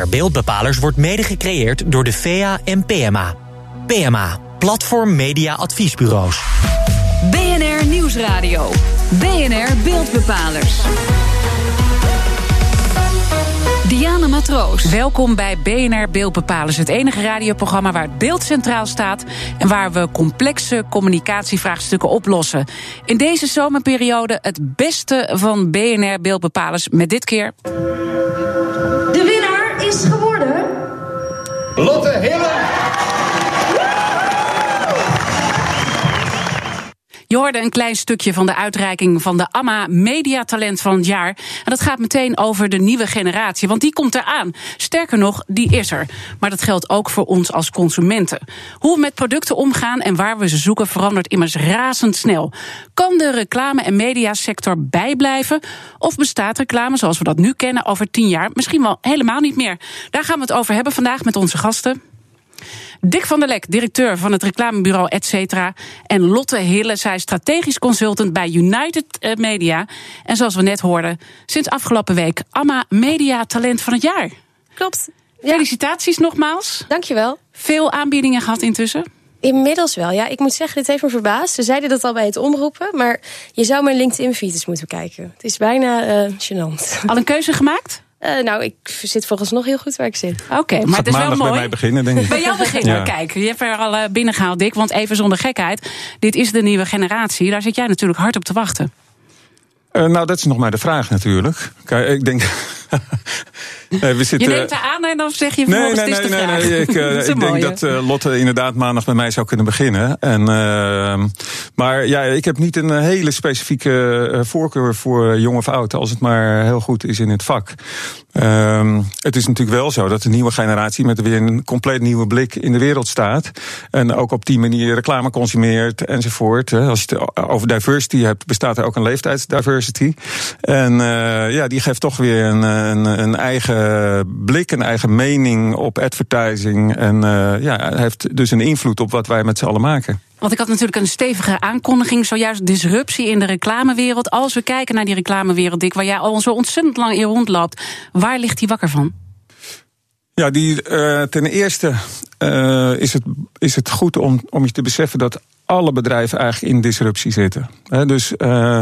BNR Beeldbepalers wordt mede gecreëerd door de VEA en PMA. PMA, Platform Media Adviesbureaus. BNR Nieuwsradio. BNR Beeldbepalers. Diana Matroos. Welkom bij BNR Beeldbepalers, het enige radioprogramma waar het beeld centraal staat en waar we complexe communicatievraagstukken oplossen. In deze zomerperiode het beste van BNR Beeldbepalers met dit keer. Lotte Hille. Je hoorde een klein stukje van de uitreiking van de AMA Mediatalent van het jaar. En dat gaat meteen over de nieuwe generatie, want die komt eraan. Sterker nog, die is er. Maar dat geldt ook voor ons als consumenten. Hoe we met producten omgaan en waar we ze zoeken verandert immers razendsnel. Kan de reclame- en mediasector bijblijven? Of bestaat reclame zoals we dat nu kennen over tien jaar misschien wel helemaal niet meer? Daar gaan we het over hebben vandaag met onze gasten. Dick van der Lek, directeur van het reclamebureau Etcetera. En Lotte Hille, zij is strategisch consultant bij United eh, Media. En zoals we net hoorden, sinds afgelopen week AMA Media Talent van het jaar. Klopt. Felicitaties nogmaals. Dankjewel. Veel aanbiedingen gehad intussen. Inmiddels wel, ja. Ik moet zeggen, dit heeft me verbaasd. Ze zeiden dat al bij het omroepen, maar je zou mijn LinkedIn-feed eens moeten kijken. Het is bijna uh, gênant. Al een keuze gemaakt? Uh, nou, ik zit volgens nog heel goed waar ik zit. Oké, okay, maar het is wel mooi. bij mij beginnen, denk ik. Bij jou beginnen, ja. kijk. Je hebt er al uh, binnengehaald, Dick. Want even zonder gekheid, dit is de nieuwe generatie. Daar zit jij natuurlijk hard op te wachten. Uh, nou, dat is nog maar de vraag natuurlijk. Kijk, ik denk... Nee, we zitten... Je neemt er aan en dan zeg je nee, nee, nee, nee, nee, nee, Ik, uh, ik denk dat uh, Lotte inderdaad maandag met mij zou kunnen beginnen. En, uh, maar ja, ik heb niet een hele specifieke voorkeur voor jong of oud, als het maar heel goed is in het vak. Um, het is natuurlijk wel zo dat de nieuwe generatie met weer een compleet nieuwe blik in de wereld staat. En ook op die manier reclame consumeert enzovoort. Als je het over diversity hebt, bestaat er ook een leeftijdsdiversity. En ja, die geeft toch weer een, een, een eigen blik, een eigen mening op advertising. En uh, ja, heeft dus een invloed op wat wij met z'n allen maken. Want ik had natuurlijk een stevige aankondiging, zojuist disruptie in de reclamewereld. Als we kijken naar die reclamewereld, Dick, waar jij al zo ontzettend lang in rondloopt, waar ligt die wakker van? Ja, die, uh, ten eerste uh, is, het, is het goed om, om je te beseffen dat alle bedrijven eigenlijk in disruptie zitten. Dus uh,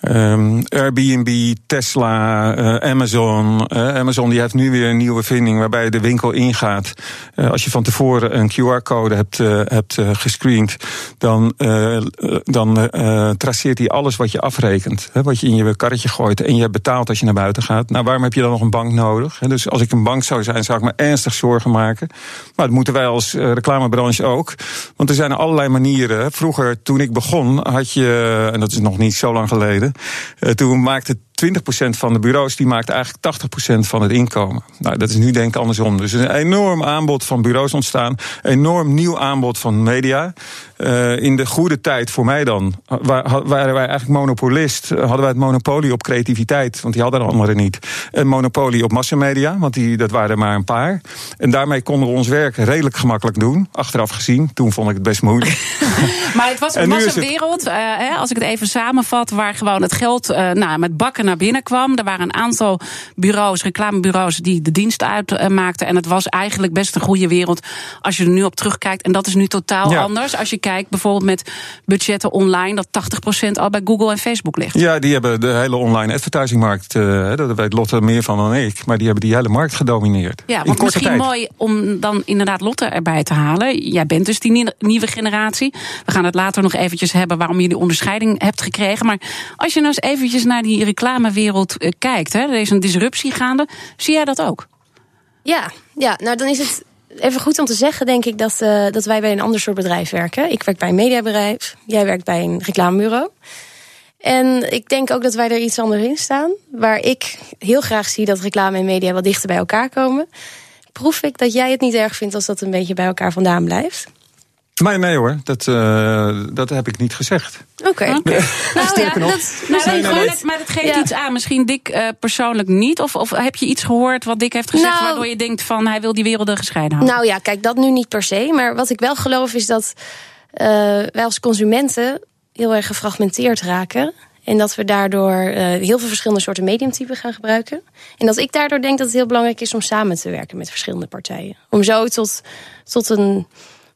um, Airbnb, Tesla, uh, Amazon. Uh, Amazon die heeft nu weer een nieuwe vinding waarbij je de winkel ingaat. als je van tevoren een QR-code hebt, hebt gescreend, dan, dan traceert hij alles wat je afrekent. Wat je in je karretje gooit en je hebt betaald als je naar buiten gaat. Nou, waarom heb je dan nog een bank nodig? Dus als ik een bank zou zijn, zou ik me ernstig zorgen maken. Maar dat moeten wij als reclamebranche ook. Want er zijn allerlei manieren Vroeger, toen ik begon, had je, en dat is nog niet zo lang geleden, toen maakte 20% van de bureaus die maakt eigenlijk 80% van het inkomen. Nou, dat is nu denk ik andersom. Dus er is een enorm aanbod van bureaus ontstaan. Enorm nieuw aanbod van media. Uh, in de goede tijd voor mij dan waren wij eigenlijk monopolist. Hadden wij het monopolie op creativiteit, want die hadden de anderen niet. Een monopolie op massamedia, want die, dat waren er maar een paar. En daarmee konden we ons werk redelijk gemakkelijk doen. Achteraf gezien, toen vond ik het best moeilijk. maar het was, een wereld, uh, hè, als ik het even samenvat, waar gewoon het geld uh, nou, met bakken naar binnen kwam. Er waren een aantal bureaus, reclamebureaus, die de dienst uitmaakten. En het was eigenlijk best een goede wereld als je er nu op terugkijkt. En dat is nu totaal ja. anders. Als je kijkt bijvoorbeeld met budgetten online, dat 80% al bij Google en Facebook ligt. Ja, die hebben de hele online advertisingmarkt, uh, dat weet Lotte meer van dan ik, maar die hebben die hele markt gedomineerd. Ja, want misschien tijd. mooi om dan inderdaad Lotte erbij te halen. Jij bent dus die nieuwe generatie. We gaan het later nog eventjes hebben waarom je die onderscheiding hebt gekregen. Maar als je nou eens eventjes naar die reclamewereld kijkt, hè, er is een disruptie gaande. Zie jij dat ook? Ja, ja, nou dan is het even goed om te zeggen, denk ik, dat, uh, dat wij bij een ander soort bedrijf werken. Ik werk bij een mediabedrijf, jij werkt bij een reclamebureau. En ik denk ook dat wij er iets anders in staan. Waar ik heel graag zie dat reclame en media wat dichter bij elkaar komen. Proef ik dat jij het niet erg vindt als dat een beetje bij elkaar vandaan blijft? Nee, nee hoor, dat, uh, dat heb ik niet gezegd. Oké. Okay. Okay. nou, ja, dat, nou, maar dat geeft ja. iets aan. Misschien Dick uh, persoonlijk niet. Of, of heb je iets gehoord wat Dick heeft gezegd... Nou, waardoor je denkt van hij wil die werelden gescheiden houden? Nou ja, kijk, dat nu niet per se. Maar wat ik wel geloof is dat uh, wij als consumenten... heel erg gefragmenteerd raken. En dat we daardoor uh, heel veel verschillende soorten mediumtypen gaan gebruiken. En dat ik daardoor denk dat het heel belangrijk is om samen te werken met verschillende partijen. Om zo tot, tot een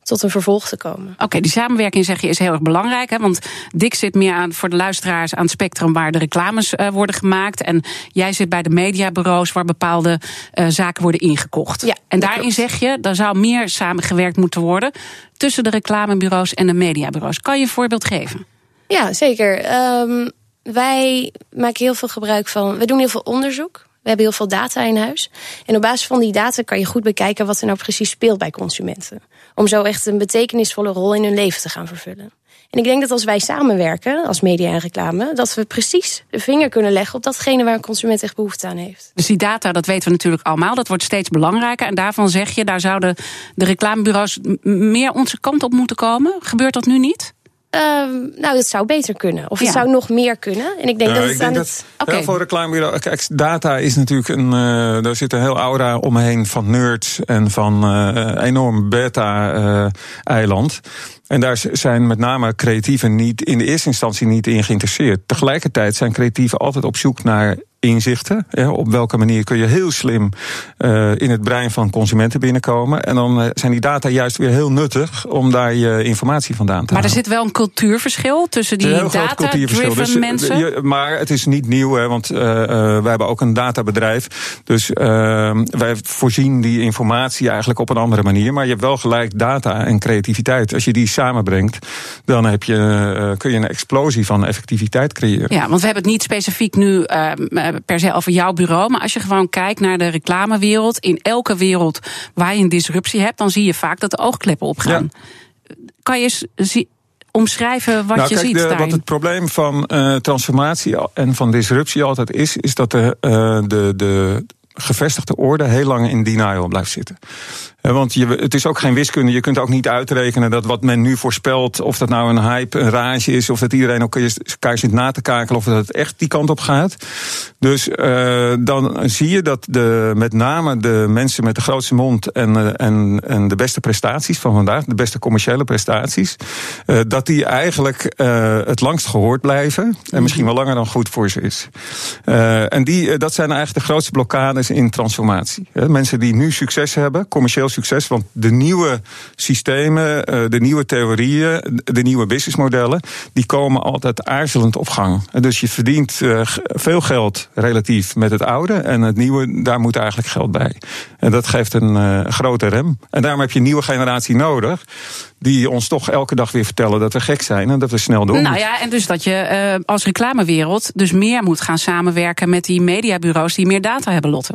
tot een vervolg te komen. Oké, die samenwerking zeg je is heel erg belangrijk. Hè? Want Dick zit meer aan, voor de luisteraars aan het spectrum waar de reclames uh, worden gemaakt. En jij zit bij de mediabureaus waar bepaalde uh, zaken worden ingekocht. Ja, en daarin klopt. zeg je, er zou meer samengewerkt moeten worden tussen de reclamebureaus en de mediabureaus. Kan je een voorbeeld geven? Ja, zeker. Um, wij maken heel veel gebruik van. We doen heel veel onderzoek. We hebben heel veel data in huis. En op basis van die data kan je goed bekijken wat er nou precies speelt bij consumenten. Om zo echt een betekenisvolle rol in hun leven te gaan vervullen. En ik denk dat als wij samenwerken, als media en reclame, dat we precies de vinger kunnen leggen op datgene waar een consument echt behoefte aan heeft. Dus die data, dat weten we natuurlijk allemaal, dat wordt steeds belangrijker. En daarvan zeg je, daar zouden de reclamebureaus meer onze kant op moeten komen. Gebeurt dat nu niet? Uh, nou, dat zou beter kunnen. Of het ja. zou nog meer kunnen. En ik denk dat het ik denk aan het. Okay. Heel veel reclamebureau. Kijk, data is natuurlijk een. Uh, daar zit een heel aura omheen van nerds en van uh, enorm beta-eiland. En daar zijn met name creatieven niet in de eerste instantie niet in geïnteresseerd. Tegelijkertijd zijn creatieven altijd op zoek naar inzichten. Ja, op welke manier kun je heel slim uh, in het brein van consumenten binnenkomen. En dan uh, zijn die data juist weer heel nuttig om daar je informatie vandaan te maar halen. Maar er zit wel een cultuurverschil tussen die data-driven dus, mensen? Je, maar het is niet nieuw, hè, want uh, wij hebben ook een databedrijf. Dus wij voorzien die informatie eigenlijk op een andere manier. Maar je hebt wel gelijk data en creativiteit. Als je die samenbrengt, dan heb je, kun je een explosie van effectiviteit creëren. Ja, want we hebben het niet specifiek nu per se over jouw bureau. Maar als je gewoon kijkt naar de reclamewereld. In elke wereld waar je een disruptie hebt, dan zie je vaak dat de oogkleppen opgaan. Ja. Kan je eens omschrijven wat nou, je kijk, ziet? De, daarin? wat het probleem van uh, transformatie en van disruptie altijd is, is dat de, uh, de, de gevestigde orde heel lang in denial blijft zitten. Want je, het is ook geen wiskunde. Je kunt ook niet uitrekenen dat wat men nu voorspelt, of dat nou een hype, een rage is, of dat iedereen ook elkaar zit na te kakelen, of dat het echt die kant op gaat. Dus uh, dan zie je dat de, met name de mensen met de grootste mond en, uh, en, en de beste prestaties van vandaag, de beste commerciële prestaties, dat die eigenlijk het langst gehoord blijven. En misschien wel langer dan goed voor ze is. en die, dat zijn eigenlijk de grootste blokkades in transformatie. Mensen die nu succes hebben, commercieel succes. Want de nieuwe systemen, de nieuwe theorieën, de nieuwe businessmodellen, die komen altijd aarzelend op gang. Dus je verdient veel geld relatief met het oude. En het nieuwe, daar moet eigenlijk geld bij. En dat geeft een uh, grote rem. En daarom heb je een nieuwe generatie nodig. Die ons toch elke dag weer vertellen dat we gek zijn en dat we snel doen. Nou ja, en dus dat je uh, als reclamewereld dus meer moet gaan samenwerken met die mediabureaus die meer data hebben, Lotte.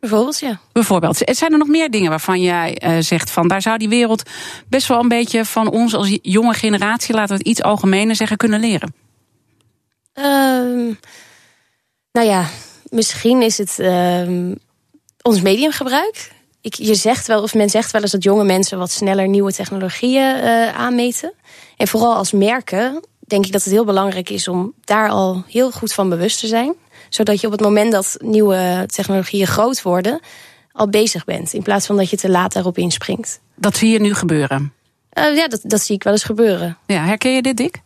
Bijvoorbeeld, ja. Bijvoorbeeld. Zijn er nog meer dingen waarvan jij uh, zegt van daar zou die wereld best wel een beetje van ons als jonge generatie, laten we het iets algemener zeggen, kunnen leren? Uh, nou ja, misschien is het uh, ons mediumgebruik. Ik, je zegt wel, of men zegt wel eens dat jonge mensen wat sneller nieuwe technologieën uh, aanmeten. En vooral als merken denk ik dat het heel belangrijk is om daar al heel goed van bewust te zijn zodat je op het moment dat nieuwe technologieën groot worden, al bezig bent. In plaats van dat je te laat daarop inspringt. Dat zie je nu gebeuren? Uh, ja, dat, dat zie ik wel eens gebeuren. Ja, herken je dit, Dick?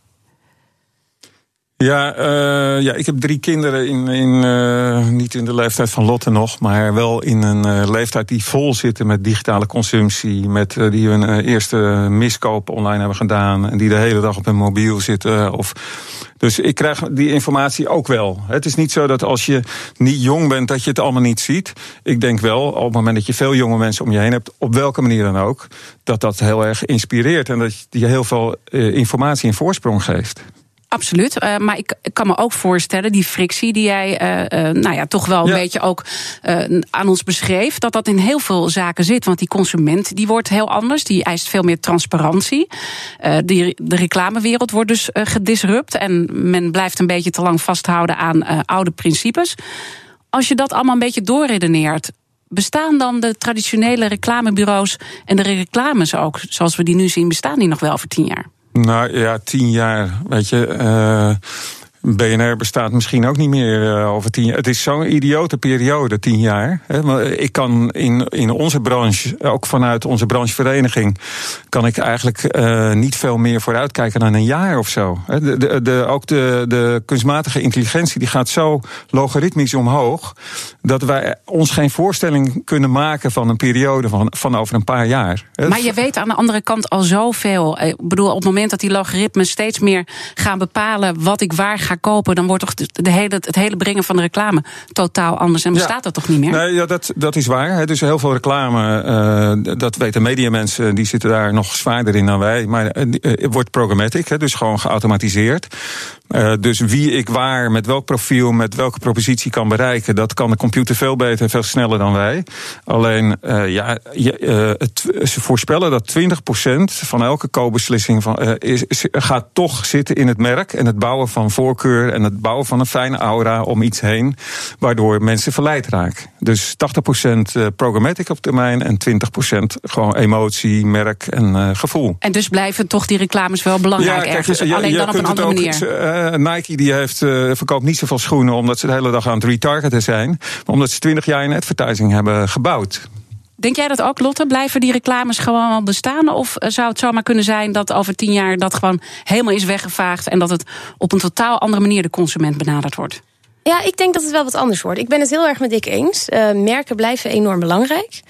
Ja, uh, ja, ik heb drie kinderen in, in uh, niet in de leeftijd van Lotte nog, maar wel in een uh, leeftijd die vol zitten met digitale consumptie, met die hun eerste miskoop online hebben gedaan en die de hele dag op hun mobiel zitten. Of, dus ik krijg die informatie ook wel. Het is niet zo dat als je niet jong bent dat je het allemaal niet ziet. Ik denk wel, op het moment dat je veel jonge mensen om je heen hebt, op welke manier dan ook, dat dat heel erg inspireert en dat je heel veel informatie en voorsprong geeft. Absoluut. Uh, maar ik, ik, kan me ook voorstellen, die frictie die jij uh, uh, nou ja, toch wel een ja. beetje ook aan ons beschreef, dat dat in heel veel zaken zit. Want die consument die wordt heel anders, die eist veel meer transparantie. Die, de reclamewereld wordt dus gedisrupt en men blijft een beetje te lang vasthouden aan oude principes. Als je dat allemaal een beetje doorredeneert, bestaan dan de traditionele reclamebureaus en de reclames ook, zoals we die nu zien, bestaan die nog wel voor tien jaar? Nou ja, tien jaar, weet je. Uh, BNR bestaat misschien ook niet meer uh, over tien jaar. Het is zo'n idiote periode, tien jaar. Ik kan in, in onze branche, ook vanuit onze branchevereniging, kan ik eigenlijk uh, niet veel meer vooruitkijken dan een jaar of zo. De, de, de, ook de, de kunstmatige intelligentie die gaat zo logaritmisch omhoog, dat wij ons geen voorstelling kunnen maken van een periode van, van over een paar jaar. Maar je weet aan de andere kant al zoveel. Ik bedoel, op het moment dat die logaritmes steeds meer gaan bepalen wat ik waar ga kopen, dan wordt toch de hele, het hele brengen van de reclame totaal anders. En bestaat dat toch niet meer? Nee, ja, dat, dat is waar. Hè. Dus heel veel reclame, uh, dat weten mediamensen, die zitten daar nog zwaarder in dan wij. Maar uh, het wordt programmatic, hè, dus gewoon geautomatiseerd. Uh, dus wie ik waar, met welk profiel, met welke propositie kan bereiken, dat kan de computer veel beter en veel sneller dan wij. Alleen, uh, ja, uh, het, ze voorspellen dat 20% van elke koopbeslissing van, is, is, gaat toch zitten in het merk en het bouwen van voorkeur en het bouwen van een fijne aura om iets heen, waardoor mensen verleid raken. Dus 80% programmatic op termijn en 20% gewoon emotie, merk en gevoel. En dus blijven toch die reclames wel belangrijk ja, kijk, ergens, alleen dan op een andere manier. Uh, Nike die heeft, uh, verkoopt niet zoveel schoenen omdat ze de hele dag aan het retargeten zijn. Maar omdat ze twintig jaar in advertising hebben gebouwd. Denk jij dat ook, Lotte? Blijven die reclames gewoon bestaan? Of eh, zou het zomaar kunnen zijn dat over tien jaar dat gewoon helemaal is weggevaagd en dat het op een totaal andere manier de consument benaderd wordt? Ja, ik denk dat het wel wat anders wordt. Ik ben het heel erg met Dick eens. Uh, merken blijven enorm belangrijk.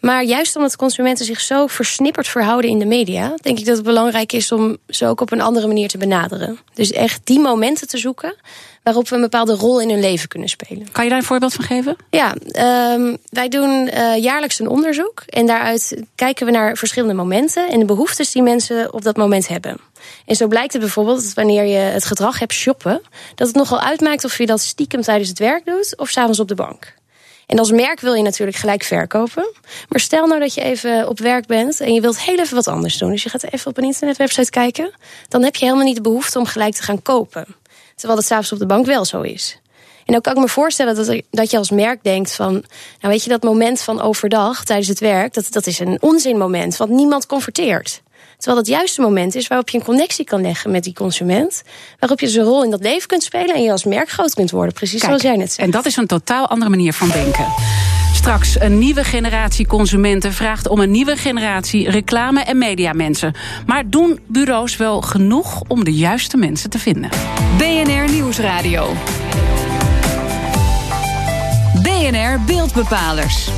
Maar juist omdat consumenten zich zo versnipperd verhouden in de media, denk ik dat het belangrijk is om ze ook op een andere manier te benaderen. Dus echt die momenten te zoeken waarop we een bepaalde rol in hun leven kunnen spelen. Kan je daar een voorbeeld van geven? Ja, um, wij doen uh, jaarlijks een onderzoek en daaruit kijken we naar verschillende momenten en de behoeftes die mensen op dat moment hebben. En zo blijkt het bijvoorbeeld dat wanneer je het gedrag hebt shoppen, dat het nogal uitmaakt of je dat stiekem tijdens het werk doet of s'avonds op de bank. En als merk wil je natuurlijk gelijk verkopen. Maar stel nou dat je even op werk bent en je wilt heel even wat anders doen. Dus je gaat even op een internetwebsite kijken. Dan heb je helemaal niet de behoefte om gelijk te gaan kopen. Terwijl dat s'avonds op de bank wel zo is. En dan kan ik me voorstellen dat, dat je als merk denkt van... nou weet je, dat moment van overdag tijdens het werk... dat, dat is een onzinmoment, want niemand converteert. Terwijl dat juiste moment is waarop je een connectie kan leggen met die consument. Waarop je dus een rol in dat leven kunt spelen en je als merk groot kunt worden. Precies zoals jij net zei. En dat is een totaal andere manier van denken. Straks een nieuwe generatie consumenten vraagt om een nieuwe generatie reclame- en mediamensen. Maar doen bureaus wel genoeg om de juiste mensen te vinden? BNR Nieuwsradio. BNR Beeldbepalers.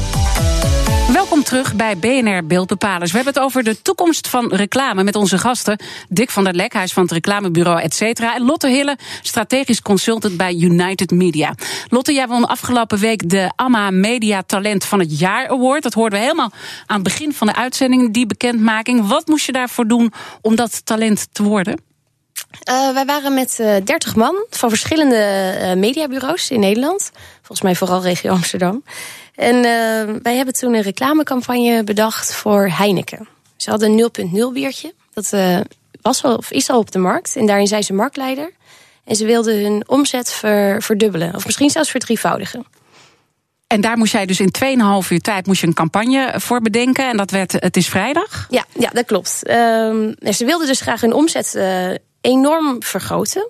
Welkom terug bij BNR Beeldbepalers. We hebben het over de toekomst van reclame met onze gasten. Dick van der Lek, hij is van het reclamebureau et cetera. En Lotte Hille, strategisch consultant bij United Media. Lotte, jij won afgelopen week de AMA Media Talent van het Jaar Award. Dat hoorden we helemaal aan het begin van de uitzending, die bekendmaking. Wat moest je daarvoor doen om dat talent te worden? Uh, wij waren met uh, 30 man van verschillende uh, mediabureaus in Nederland. Volgens mij vooral regio Amsterdam. En uh, wij hebben toen een reclamecampagne bedacht voor Heineken. Ze hadden een 0.0 biertje. Dat uh, was al, of is al op de markt. En daarin zijn ze marktleider. En ze wilden hun omzet ver, verdubbelen. Of misschien zelfs verdrievoudigen. En daar moest jij dus in 2,5 uur tijd moest je een campagne voor bedenken. En dat werd Het is vrijdag? Ja, ja dat klopt. Um, ze wilden dus graag hun omzet uh, enorm vergroten.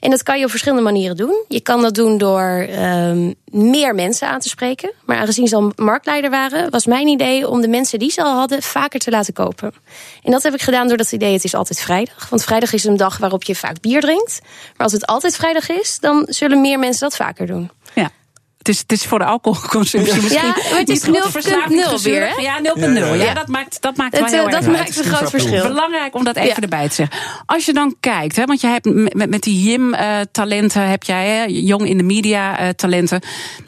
En dat kan je op verschillende manieren doen. Je kan dat doen door um, meer mensen aan te spreken. Maar aangezien ze al marktleider waren, was mijn idee om de mensen die ze al hadden vaker te laten kopen. En dat heb ik gedaan door dat idee: het is altijd vrijdag. Want vrijdag is een dag waarop je vaak bier drinkt. Maar als het altijd vrijdag is, dan zullen meer mensen dat vaker doen. Het is, het is voor de alcoholconsumptie misschien ja, maar het is 0,0 weer. Ja, 0,0. Ja, ja, dat maakt, dat maakt het, wel heel dat erg maakt een groot verschil. Belangrijk om dat even ja. erbij te zeggen. Als je dan kijkt, hè, want je hebt met, met die JIM-talenten, heb jij, hè, jong in de media-talenten,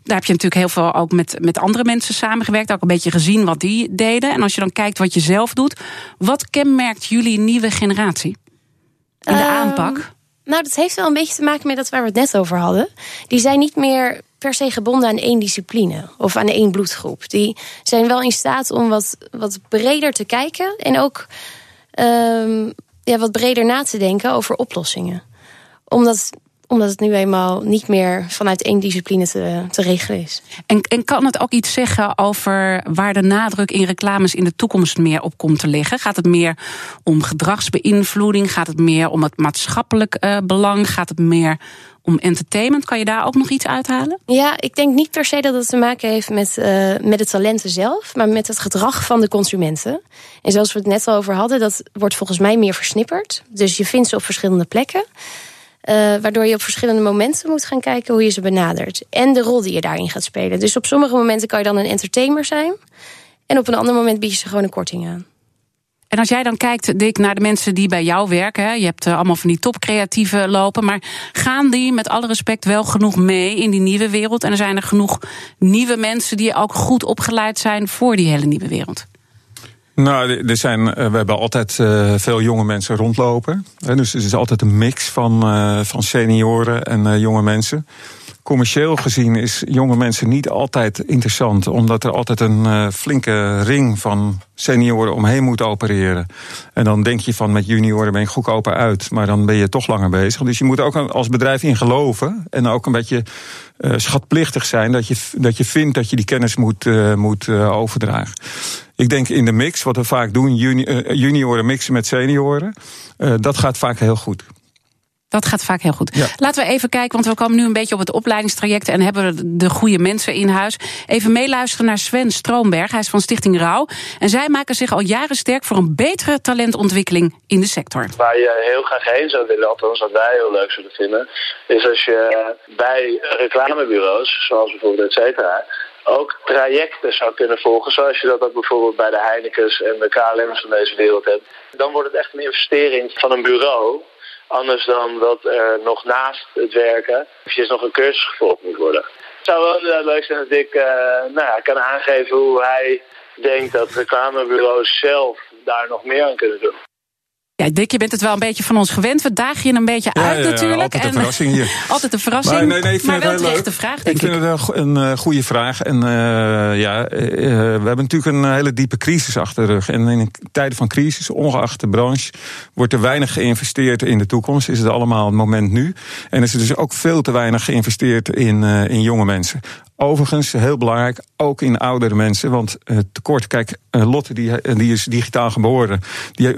daar heb je natuurlijk heel veel ook met, met andere mensen samengewerkt. Ook een beetje gezien wat die deden. En als je dan kijkt wat je zelf doet, wat kenmerkt jullie nieuwe generatie in de uh, aanpak? Nou, dat heeft wel een beetje te maken met dat waar we het net over hadden. Die zijn niet meer per se gebonden aan één discipline of aan één bloedgroep. Die zijn wel in staat om wat, wat breder te kijken en ook um, ja, wat breder na te denken over oplossingen. Omdat omdat het nu eenmaal niet meer vanuit één discipline te, te regelen is. En, en kan het ook iets zeggen over waar de nadruk in reclames in de toekomst meer op komt te liggen? Gaat het meer om gedragsbeïnvloeding? Gaat het meer om het maatschappelijk uh, belang? Gaat het meer om entertainment? Kan je daar ook nog iets uithalen? Ja, ik denk niet per se dat het te maken heeft met, uh, met de talenten zelf, maar met het gedrag van de consumenten. En zoals we het net al over hadden, dat wordt volgens mij meer versnipperd. Dus je vindt ze op verschillende plekken. Uh, waardoor je op verschillende momenten moet gaan kijken hoe je ze benadert. En de rol die je daarin gaat spelen. Dus op sommige momenten kan je dan een entertainer zijn. En op een ander moment bied je ze gewoon een korting aan. En als jij dan kijkt, Dick, naar de mensen die bij jou werken. Je hebt uh, allemaal van die topcreatieven lopen. Maar gaan die met alle respect wel genoeg mee in die nieuwe wereld? En er zijn er genoeg nieuwe mensen die ook goed opgeleid zijn voor die hele nieuwe wereld? Nou, er zijn, eh, we hebben altijd uh, veel jonge mensen rondlopen. Dus het is altijd een mix van, uh, van senioren en jonge mensen. Commercieel gezien is jonge mensen niet altijd interessant, omdat er altijd een flinke ring van senioren omheen moet opereren. En dan denk je van met junioren ben ik goedkoper uit, maar dan ben je toch langer bezig. Dus je moet ook als bedrijf in geloven en ook een beetje uh, schatplichtig zijn dat je, dat je vindt dat je die kennis moet, uh, moet overdragen. Ik denk in de mix, wat we vaak doen, juni junioren mixen met senioren, dat gaat vaak heel goed. Dat gaat vaak heel goed. Ja. Laten we even kijken, want we komen nu een beetje op het opleidingstraject en hebben de goede mensen in huis. Even meeluisteren naar Sven Stroomberg. Hij is van Stichting Rauw. En zij maken zich al jaren sterk voor een betere talentontwikkeling in de sector. Waar je heel graag heen zou willen, althans wat wij heel leuk zouden vinden, is als je bij reclamebureaus, zoals bijvoorbeeld et cetera, ook trajecten zou kunnen volgen, zoals je dat ook bijvoorbeeld bij de Heinekens en de KLM's van deze wereld hebt. Dan wordt het echt een investering van een bureau Anders dan dat er nog naast het werken eventjes nog een cursus gevolgd moet worden. Het zou wel leuk zijn dat ik uh, nou ja, kan aangeven hoe hij denkt dat reclamebureaus zelf daar nog meer aan kunnen doen. Ja, Dick, je bent het wel een beetje van ons gewend. We dagen je een beetje uit ja, natuurlijk. Altijd een verrassing hier. altijd een verrassing. Maar, nee, nee, ik vind maar wel het terechte vraag, denk ik. Ik vind het een, een goede vraag. En uh, ja, uh, we hebben natuurlijk een hele diepe crisis achter de rug. En in tijden van crisis, ongeacht de branche, wordt er weinig geïnvesteerd in de toekomst. Is het allemaal het moment nu. En is er dus ook veel te weinig geïnvesteerd in, uh, in jonge mensen. Overigens, heel belangrijk, ook in oudere mensen. Want het tekort, kijk, Lotte die, die is digitaal geboren. Die,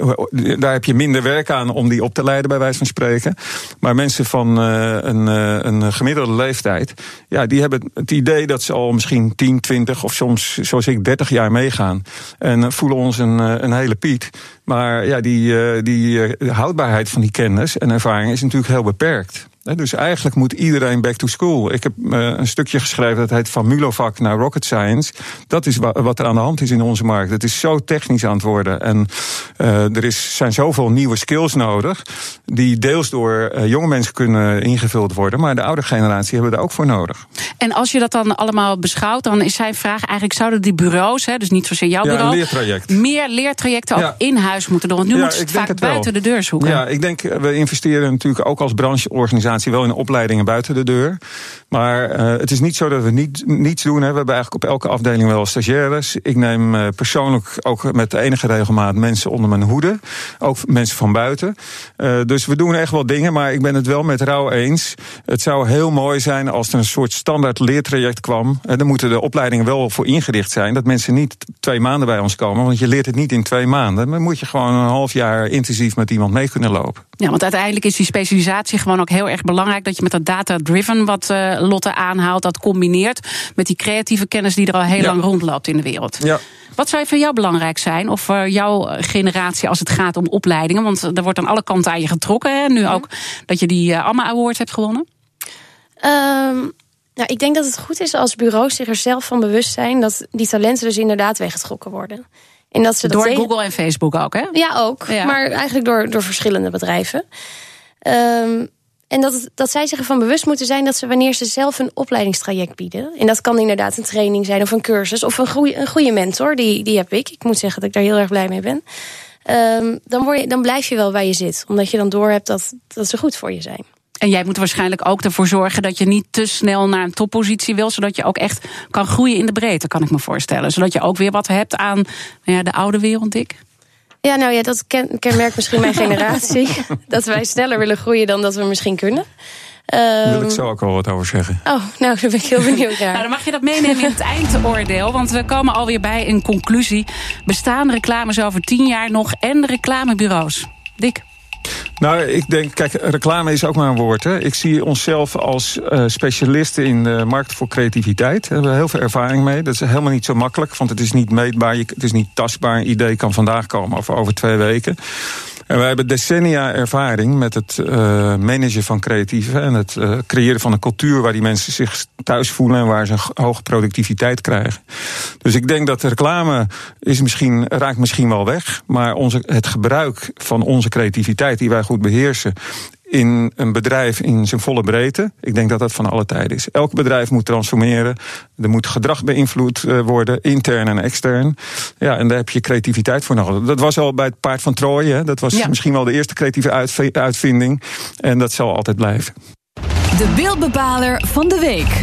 daar heb je minder werk aan om die op te leiden, bij wijze van spreken. Maar mensen van een, een gemiddelde leeftijd, ja, die hebben het idee dat ze al misschien 10, 20 of soms, zoals ik, 30 jaar meegaan. En voelen ons een, een hele Piet. Maar ja, die, die houdbaarheid van die kennis en ervaring is natuurlijk heel beperkt. Dus eigenlijk moet iedereen back to school. Ik heb een stukje geschreven dat heet van Mulovac naar Rocket Science. Dat is wat er aan de hand is in onze markt. Het is zo technisch aan het worden. En er is, zijn zoveel nieuwe skills nodig. Die deels door jonge mensen kunnen ingevuld worden. Maar de oude generatie hebben er ook voor nodig. En als je dat dan allemaal beschouwt, dan is zijn vraag eigenlijk: zouden die bureaus, hè, dus niet zozeer jouw bureau, leertraject. meer leertrajecten ook ja. in huis moeten doen? Want nu ja, moeten ze het vaak buiten de deur zoeken. Ja, ik denk, we investeren natuurlijk ook als brancheorganisatie wel in opleidingen buiten de deur. Maar uh, het is niet zo dat we niet, niets doen. Hè. We hebben eigenlijk op elke afdeling wel stagiaires. Ik neem uh, persoonlijk ook met enige regelmaat mensen onder mijn hoede. Ook mensen van buiten. Uh, dus we doen echt wel dingen. Maar ik ben het wel met Rauw eens. Het zou heel mooi zijn als er een soort standaard leertraject kwam. En dan moeten de opleidingen wel voor ingericht zijn. Dat mensen niet twee maanden bij ons komen. Want je leert het niet in twee maanden. Dan moet je gewoon een half jaar intensief met iemand mee kunnen lopen. Ja, want uiteindelijk is die specialisatie gewoon ook heel erg belangrijk. Dat je met dat data-driven, wat uh, Lotte aanhaalt, dat combineert met die creatieve kennis die er al heel ja. lang rondloopt in de wereld. Ja. Wat zou voor jou belangrijk zijn, of voor jouw generatie als het gaat om opleidingen? Want er wordt aan alle kanten aan je getrokken. Hè? Nu ja. ook dat je die uh, AMA Award hebt gewonnen. Um, nou, ik denk dat het goed is als bureaus zich er zelf van bewust zijn dat die talenten dus inderdaad weggetrokken worden. En dat ze door dat Google en Facebook ook, hè? Ja, ook. Ja. Maar eigenlijk door, door verschillende bedrijven. Um, en dat, dat zij zich ervan bewust moeten zijn dat ze wanneer ze zelf een opleidingstraject bieden. En dat kan inderdaad een training zijn of een cursus of een goede, een goede mentor. Die, die heb ik. Ik moet zeggen dat ik daar heel erg blij mee ben. Um, dan, word je, dan blijf je wel waar je zit. Omdat je dan doorhebt dat, dat ze goed voor je zijn. En jij moet waarschijnlijk ook ervoor zorgen dat je niet te snel naar een toppositie wil. Zodat je ook echt kan groeien in de breedte, kan ik me voorstellen. Zodat je ook weer wat hebt aan nou ja, de oude wereld, Dick. Ja, nou ja, dat ken, kenmerkt misschien mijn generatie. dat wij sneller willen groeien dan dat we misschien kunnen. Daar wil ik Ehm, zo ook wel wat over zeggen. Oh, nou, daar ben ik heel benieuwd Nou, naar. dan mag je dat meenemen in het eindoordeel. Want we komen alweer bij een conclusie. Bestaan reclames over tien jaar nog en reclamebureaus? Dick? Nou, ik denk, kijk, reclame is ook maar een woord. Hè. Ik zie onszelf als eh, specialisten in de markt voor creativiteit. Daar hebben we heel veel ervaring mee. Dat is helemaal niet zo makkelijk, want het is niet meetbaar. Het is niet tastbaar. Een idee kan vandaag komen of over twee weken. En wij hebben decennia ervaring met het eh, managen van creatieven... en het eh, creëren van een cultuur waar die mensen zich thuis voelen... en waar ze een hoge productiviteit krijgen. Dus ik denk dat reclame is misschien, raakt misschien wel weg... maar onze, het gebruik van onze creativiteit die wij goed beheersen in een bedrijf in zijn volle breedte. Ik denk dat dat van alle tijden is. Elk bedrijf moet transformeren. Er moet gedrag beïnvloed eh, worden, intern en extern. Ja, en daar heb je creativiteit voor nodig. Dat was al bij het paard van Troje. Dat was Ja. misschien wel de eerste creatieve uitv- uitvinding. En dat zal altijd blijven. De beeldbepaler van de week.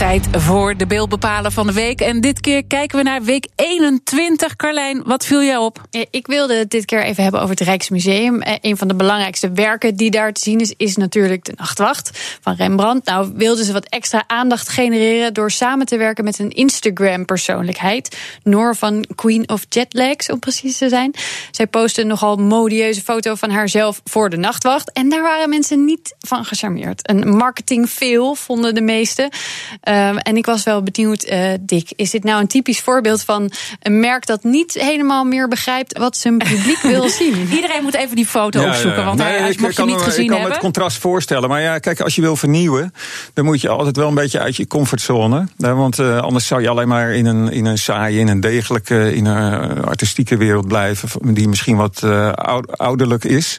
Tijd voor de beeldbepaler van de week. En dit keer kijken we naar week 21. Carlijn, wat viel jou op? Eh, Ik wilde het dit keer even hebben over het Rijksmuseum. Eh, Een van de belangrijkste werken die daar te zien is, is natuurlijk de Nachtwacht van Rembrandt. Nou, wilden ze wat extra aandacht genereren door samen te werken met een Instagram-persoonlijkheid. Noor van Queen of Jetlags, om precies te zijn. Zij postte nogal modieuze foto van haarzelf voor de Nachtwacht. En daar waren mensen niet van gecharmeerd. Een marketing fail, vonden de meesten. Ehm, en ik was wel benieuwd, eh, Dick, is dit nou een typisch voorbeeld van een merk dat niet helemaal meer begrijpt wat zijn publiek wil zien? Iedereen moet even die foto opzoeken. Want hij, mocht je kan niet me- gezien Ik kan me hebben. het contrast voorstellen. Maar ja, kijk, als je wil vernieuwen, dan moet je altijd wel een beetje uit je comfortzone. hè, Want eh, anders zou je alleen maar in een, in een saaie, in een degelijke, in een eh, artistieke wereld blijven. Die misschien wat eh, oud- ouderlijk is.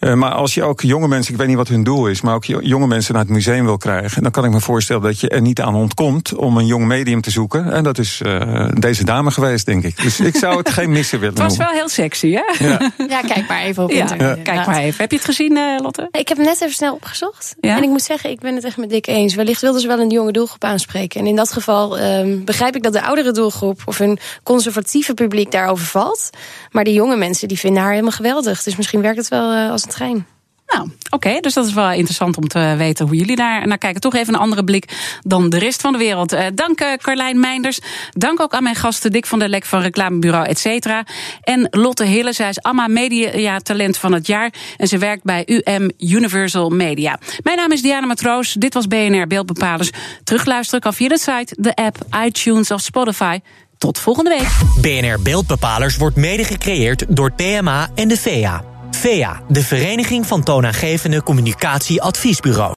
Eh, maar als je ook jonge mensen, ik weet niet wat hun doel is, maar ook jo- jonge mensen naar het museum wil krijgen, dan kan ik me voorstellen dat je er niet aan ontkomt om een jong medium te zoeken. En dat is eh, deze dame geweest, denk ik. Dus ik zou het geen missen willen Het was noemen. wel heel sexy, hè? Ja. Ja, kijk maar even op Ja, internet. kijk maar even. Heb je het gezien, eh, Lotte? Ik heb hem net even snel opgezocht. Ja? En ik moet zeggen, ik ben het echt met Dick eens. Wellicht wilden ze wel een jonge doelgroep aanspreken. En in dat geval ehm, begrijp ik dat de oudere doelgroep... of een conservatieve publiek daarover valt. Maar die jonge mensen die vinden haar helemaal geweldig. Dus misschien werkt het wel als trein. Nou, oké, dus dat is wel interessant om te weten hoe jullie daar naar kijken. Toch even een andere blik dan de rest van de wereld. Eh, dank eh, Carlijn Meinders. Dank ook aan mijn gasten Dick van der Lek van Reclamebureau et cetera. En Lotte Hille, zij is AMA Media Talent van het jaar. En ze werkt bij UM Universal Media. Mijn naam is Diana Matroos. Dit was BNR Beeldbepalers. Terugluisteren kan via de site, de app, iTunes of Spotify. Tot volgende week. BNR Beeldbepalers wordt mede gecreëerd door PMA en de VEA. VEA, de Vereniging van Toonaangevende Communicatie Adviesbureaus.